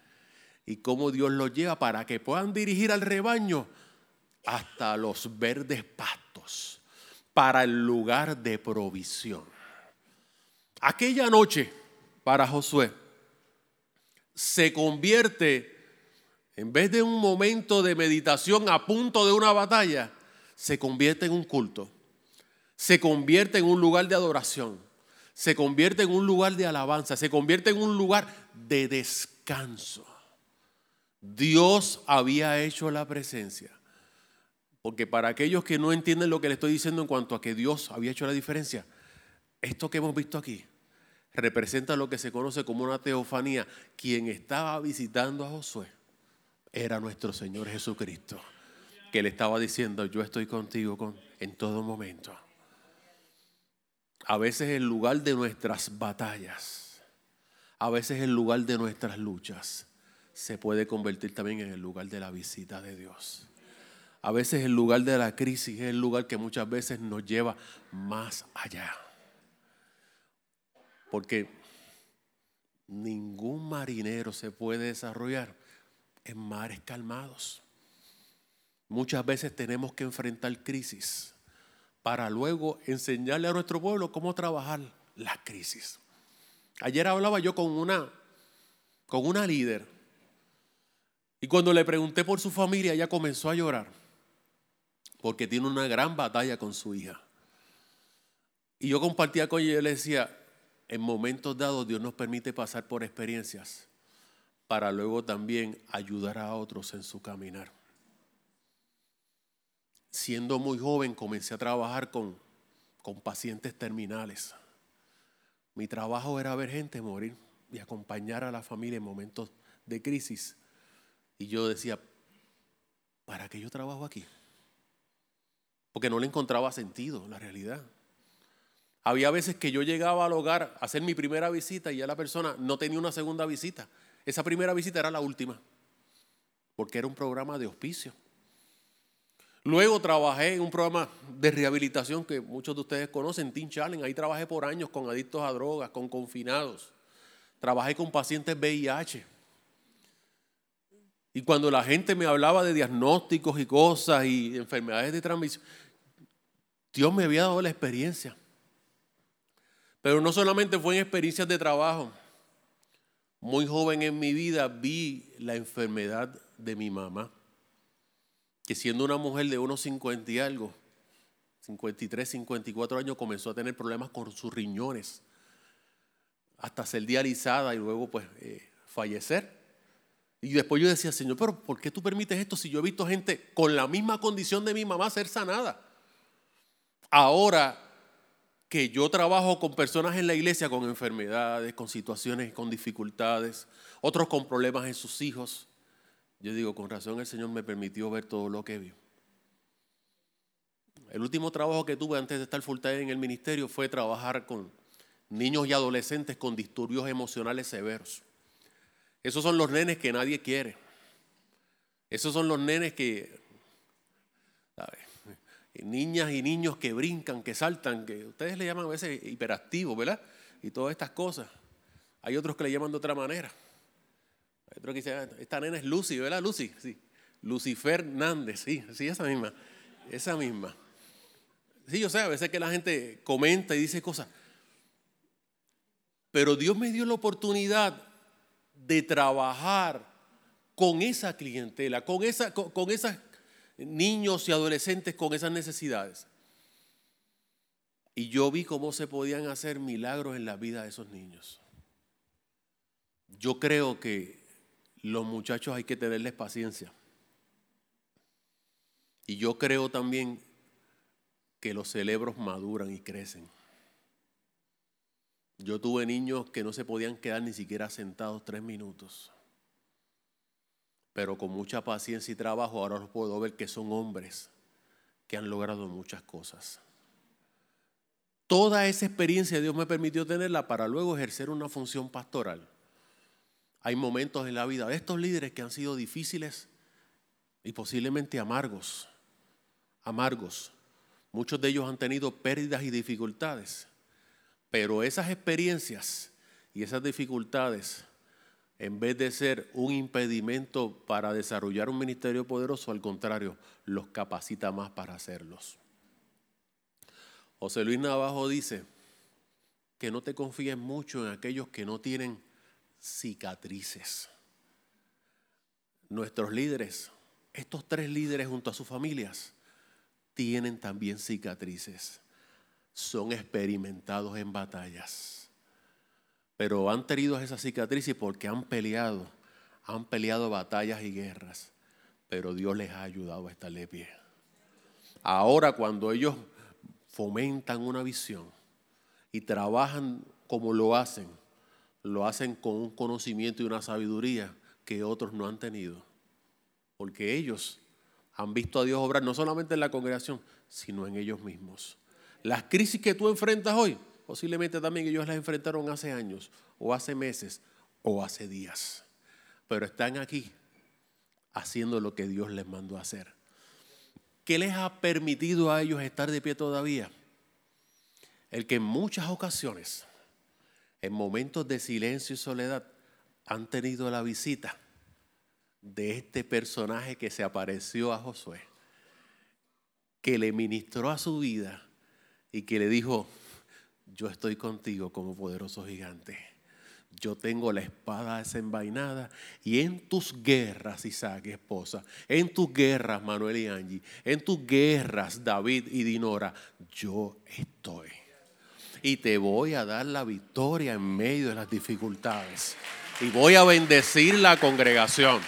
[SPEAKER 2] y cómo Dios los lleva para que puedan dirigir al rebaño hasta los verdes pastos, para el lugar de provisión. Aquella noche para Josué se convierte, en vez de un momento de meditación a punto de una batalla, se convierte en un culto, se convierte en un lugar de adoración se convierte en un lugar de alabanza, se convierte en un lugar de descanso. Dios había hecho la presencia. Porque para aquellos que no entienden lo que le estoy diciendo en cuanto a que Dios había hecho la diferencia, esto que hemos visto aquí representa lo que se conoce como una teofanía. Quien estaba visitando a Josué era nuestro Señor Jesucristo, que le estaba diciendo, yo estoy contigo en todo momento a veces el lugar de nuestras batallas, a veces el lugar de nuestras luchas, se puede convertir también en el lugar de la visita de Dios. A veces el lugar de la crisis es el lugar que muchas veces nos lleva más allá. Porque ningún marinero se puede desarrollar en mares calmados. Muchas veces tenemos que enfrentar crisis para luego enseñarle a nuestro pueblo cómo trabajar la crisis. Ayer hablaba yo con una, con una líder y cuando le pregunté por su familia, ella comenzó a llorar porque tiene una gran batalla con su hija. Y yo compartía con ella y le decía, en momentos dados Dios nos permite pasar por experiencias para luego también ayudar a otros en su caminar siendo muy joven comencé a trabajar con, con pacientes terminales. Mi trabajo era ver gente morir y acompañar a la familia en momentos de crisis. Y yo decía, ¿para qué yo trabajo aquí? Porque no le encontraba sentido, la realidad. Había veces que yo llegaba al hogar a hacer mi primera visita y ya la persona no tenía una segunda visita. Esa primera visita era la última, porque era un programa de hospicio. Luego trabajé en un programa de rehabilitación que muchos de ustedes conocen, Teen Challenge. Ahí trabajé por años con adictos a drogas, con confinados. Trabajé con pacientes VIH. Y cuando la gente me hablaba de diagnósticos y cosas y enfermedades de transmisión, Dios me había dado la experiencia. Pero no solamente fue en experiencias de trabajo, muy joven en mi vida vi la enfermedad de mi mamá, siendo una mujer de unos 50 y algo, 53, 54 años, comenzó a tener problemas con sus riñones, hasta ser dializada y luego pues eh, fallecer. Y después yo decía, Señor, pero ¿por qué tú permites esto si yo he visto gente con la misma condición de mi mamá ser sanada? Ahora que yo trabajo con personas en la iglesia con enfermedades, con situaciones, con dificultades, otros con problemas en sus hijos, yo digo, con razón el Señor me permitió ver todo lo que vi. El último trabajo que tuve antes de estar full time en el ministerio fue trabajar con niños y adolescentes con disturbios emocionales severos. Esos son los nenes que nadie quiere. Esos son los nenes que, niñas y niños que brincan, que saltan, que ustedes le llaman a veces hiperactivos, ¿verdad? Y todas estas cosas. Hay otros que le llaman de otra manera. Hay otros que ah, esta nena es Lucy, ¿verdad? Lucy, sí. Lucifer Hernández, sí, sí, esa misma, esa misma. Sí, yo sé, a veces que la gente comenta y dice cosas. Pero Dios me dio la oportunidad de trabajar con esa clientela, con, esa, con, con esas niños y adolescentes con esas necesidades. Y yo vi cómo se podían hacer milagros en la vida de esos niños. Yo creo que los muchachos hay que tenerles paciencia. Y yo creo también que los cerebros maduran y crecen. Yo tuve niños que no se podían quedar ni siquiera sentados tres minutos pero con mucha paciencia y trabajo ahora los puedo ver que son hombres que han logrado muchas cosas. Toda esa experiencia Dios me permitió tenerla para luego ejercer una función pastoral. Hay momentos en la vida de estos líderes que han sido difíciles y posiblemente amargos, amargos. Muchos de ellos han tenido pérdidas y dificultades, pero esas experiencias y esas dificultades en vez de ser un impedimento para desarrollar un ministerio poderoso, al contrario, los capacita más para hacerlos. José Luis Navajo dice que no te confíes mucho en aquellos que no tienen cicatrices. Nuestros líderes, estos tres líderes junto a sus familias, tienen también cicatrices. Son experimentados en batallas pero han tenido esas cicatrices porque han peleado, han peleado batallas y guerras, pero Dios les ha ayudado a estarle pie. Ahora cuando ellos fomentan una visión y trabajan como lo hacen, lo hacen con un conocimiento y una sabiduría que otros no han tenido, porque ellos han visto a Dios obrar no solamente en la congregación, sino en ellos mismos. Las crisis que tú enfrentas hoy, Posiblemente también ellos las enfrentaron hace años, o hace meses, o hace días. Pero están aquí haciendo lo que Dios les mandó a hacer. ¿Qué les ha permitido a ellos estar de pie todavía? El que en muchas ocasiones, en momentos de silencio y soledad, han tenido la visita de este personaje que se apareció a Josué, que le ministró a su vida y que le dijo, yo estoy contigo como poderoso gigante. Yo tengo la espada desenvainada y en tus guerras, Isaac, esposa, en tus guerras, Manuel y Angie, en tus guerras, David y Dinora, yo estoy. Y te voy a dar la victoria en medio de las dificultades. Y voy a bendecir la congregación.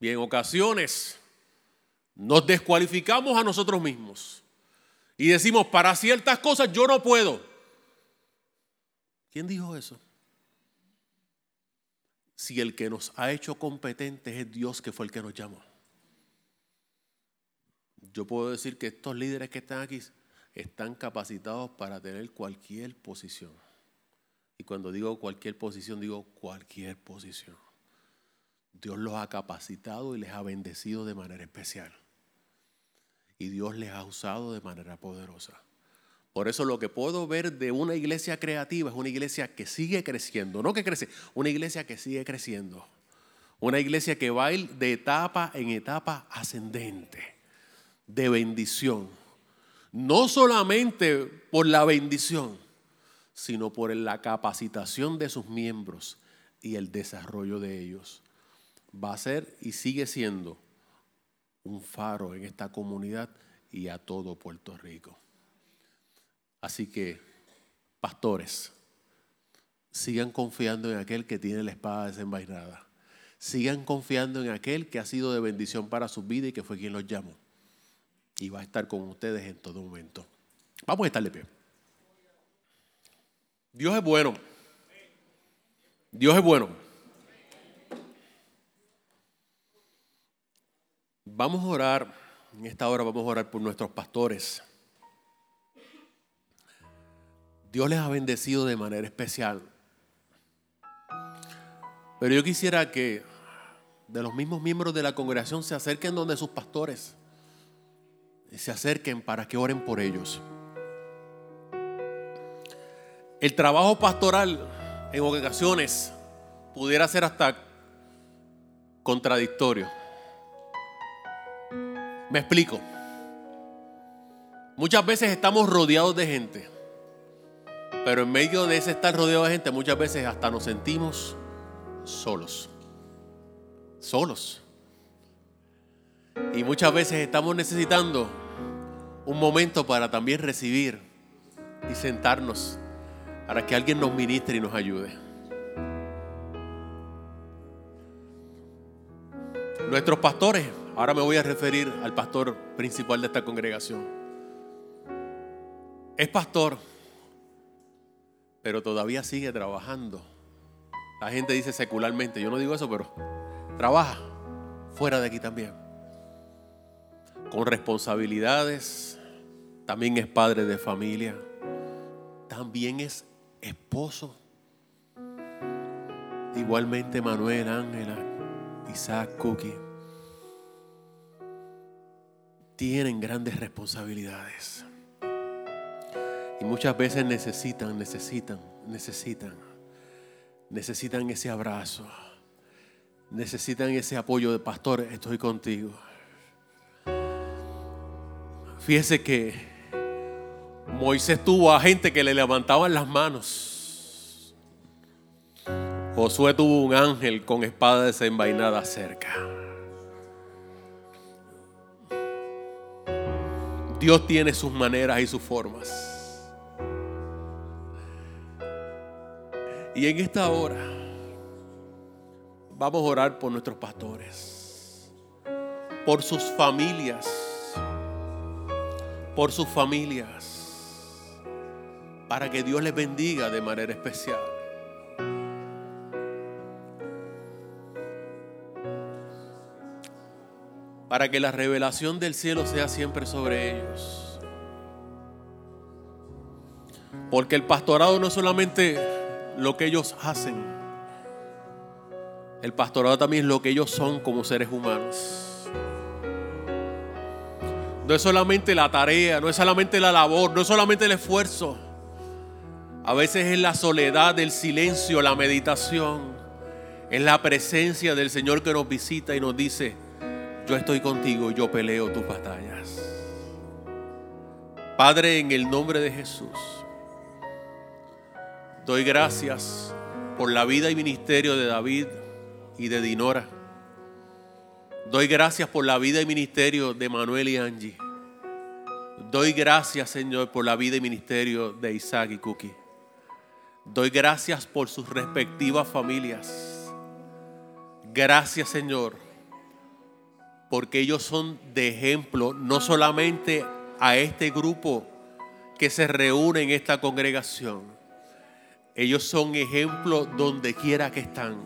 [SPEAKER 2] Y en ocasiones nos descualificamos a nosotros mismos y decimos, para ciertas cosas yo no puedo. ¿Quién dijo eso? Si el que nos ha hecho competentes es Dios que fue el que nos llamó. Yo puedo decir que estos líderes que están aquí están capacitados para tener cualquier posición. Y cuando digo cualquier posición, digo cualquier posición. Dios los ha capacitado y les ha bendecido de manera especial y Dios les ha usado de manera poderosa. Por eso lo que puedo ver de una iglesia creativa es una iglesia que sigue creciendo, no que crece, una iglesia que sigue creciendo. Una iglesia que va de etapa en etapa ascendente, de bendición. no solamente por la bendición, sino por la capacitación de sus miembros y el desarrollo de ellos. Va a ser y sigue siendo un faro en esta comunidad y a todo Puerto Rico. Así que, pastores, sigan confiando en aquel que tiene la espada desenvainada. Sigan confiando en aquel que ha sido de bendición para su vida y que fue quien los llamó. Y va a estar con ustedes en todo momento. Vamos a estar de pie. Dios es bueno. Dios es bueno. Vamos a orar, en esta hora vamos a orar por nuestros pastores. Dios les ha bendecido de manera especial. Pero yo quisiera que de los mismos miembros de la congregación se acerquen donde sus pastores. Y se acerquen para que oren por ellos. El trabajo pastoral en ocasiones pudiera ser hasta contradictorio. Me explico. Muchas veces estamos rodeados de gente, pero en medio de ese estar rodeado de gente, muchas veces hasta nos sentimos solos. Solos. Y muchas veces estamos necesitando un momento para también recibir y sentarnos para que alguien nos ministre y nos ayude. Nuestros pastores, ahora me voy a referir al pastor principal de esta congregación. Es pastor, pero todavía sigue trabajando. La gente dice secularmente, yo no digo eso, pero trabaja fuera de aquí también. Con responsabilidades, también es padre de familia, también es esposo. Igualmente Manuel, Ángela, Isaac, Cookie. Tienen grandes responsabilidades. Y muchas veces necesitan, necesitan, necesitan, necesitan ese abrazo. Necesitan ese apoyo de pastor, estoy contigo. Fíjese que Moisés tuvo a gente que le levantaban las manos. Josué tuvo un ángel con espada desenvainada cerca. Dios tiene sus maneras y sus formas. Y en esta hora vamos a orar por nuestros pastores, por sus familias, por sus familias para que Dios les bendiga de manera especial. Para que la revelación del cielo sea siempre sobre ellos. Porque el pastorado no es solamente lo que ellos hacen. El pastorado también es lo que ellos son como seres humanos. No es solamente la tarea, no es solamente la labor, no es solamente el esfuerzo a veces es la soledad, el silencio, la meditación. Es la presencia del Señor que nos visita y nos dice, yo estoy contigo, yo peleo tus batallas. Padre, en el nombre de Jesús, doy gracias por la vida y ministerio de David y de Dinora. Doy gracias por la vida y ministerio de Manuel y Angie. Doy gracias, Señor, por la vida y ministerio de Isaac y Cookie. Doy gracias por sus respectivas familias. Gracias Señor, porque ellos son de ejemplo no solamente a este grupo que se reúne en esta congregación, ellos son ejemplo donde quiera que están.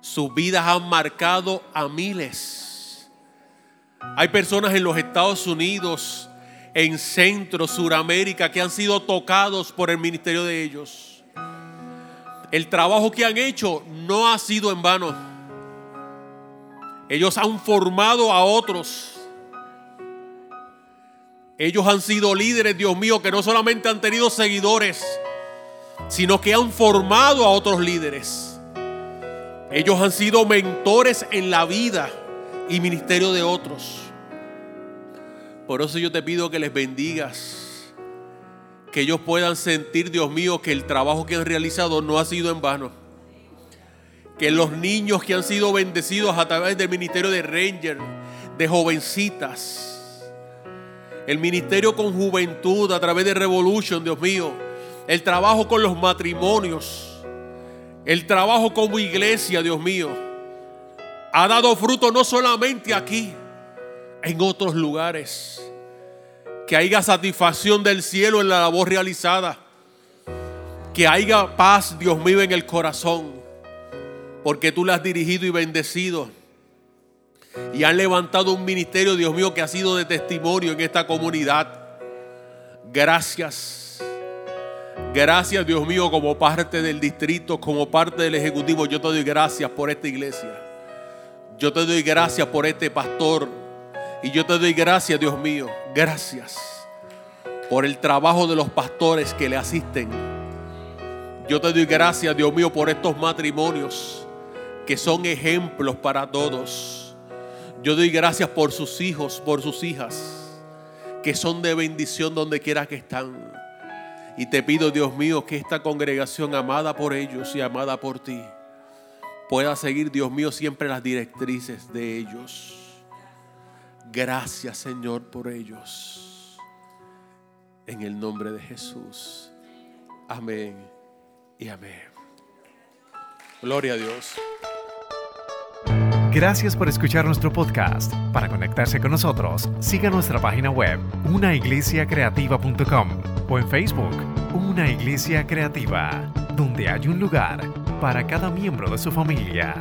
[SPEAKER 2] Sus vidas han marcado a miles. Hay personas en los Estados Unidos en Centro, Suramérica, que han sido tocados por el ministerio de ellos. El trabajo que han hecho no ha sido en vano. Ellos han formado a otros. Ellos han sido líderes, Dios mío, que no solamente han tenido seguidores, sino que han formado a otros líderes. Ellos han sido mentores en la vida y ministerio de otros. Por eso yo te pido que les bendigas. Que ellos puedan sentir, Dios mío, que el trabajo que han realizado no ha sido en vano. Que los niños que han sido bendecidos a través del ministerio de Ranger, de jovencitas, el ministerio con juventud a través de Revolution, Dios mío, el trabajo con los matrimonios, el trabajo como iglesia, Dios mío, ha dado fruto no solamente aquí, en otros lugares. Que haya satisfacción del cielo en la labor realizada. Que haya paz, Dios mío, en el corazón. Porque tú le has dirigido y bendecido. Y han levantado un ministerio, Dios mío, que ha sido de testimonio en esta comunidad. Gracias. Gracias, Dios mío, como parte del distrito, como parte del ejecutivo. Yo te doy gracias por esta iglesia. Yo te doy gracias por este pastor y yo te doy gracias, Dios mío, gracias por el trabajo de los pastores que le asisten. Yo te doy gracias, Dios mío, por estos matrimonios que son ejemplos para todos. Yo doy gracias por sus hijos, por sus hijas, que son de bendición donde quiera que están. Y te pido, Dios mío, que esta congregación amada por ellos y amada por ti pueda seguir, Dios mío, siempre las directrices de ellos. Gracias Señor por ellos. En el nombre de Jesús. Amén y amén. Gloria a Dios.
[SPEAKER 1] Gracias por escuchar nuestro podcast. Para conectarse con nosotros, siga nuestra página web, unaiglesiacreativa.com o en Facebook, Una Iglesia Creativa, donde hay un lugar para cada miembro de su familia.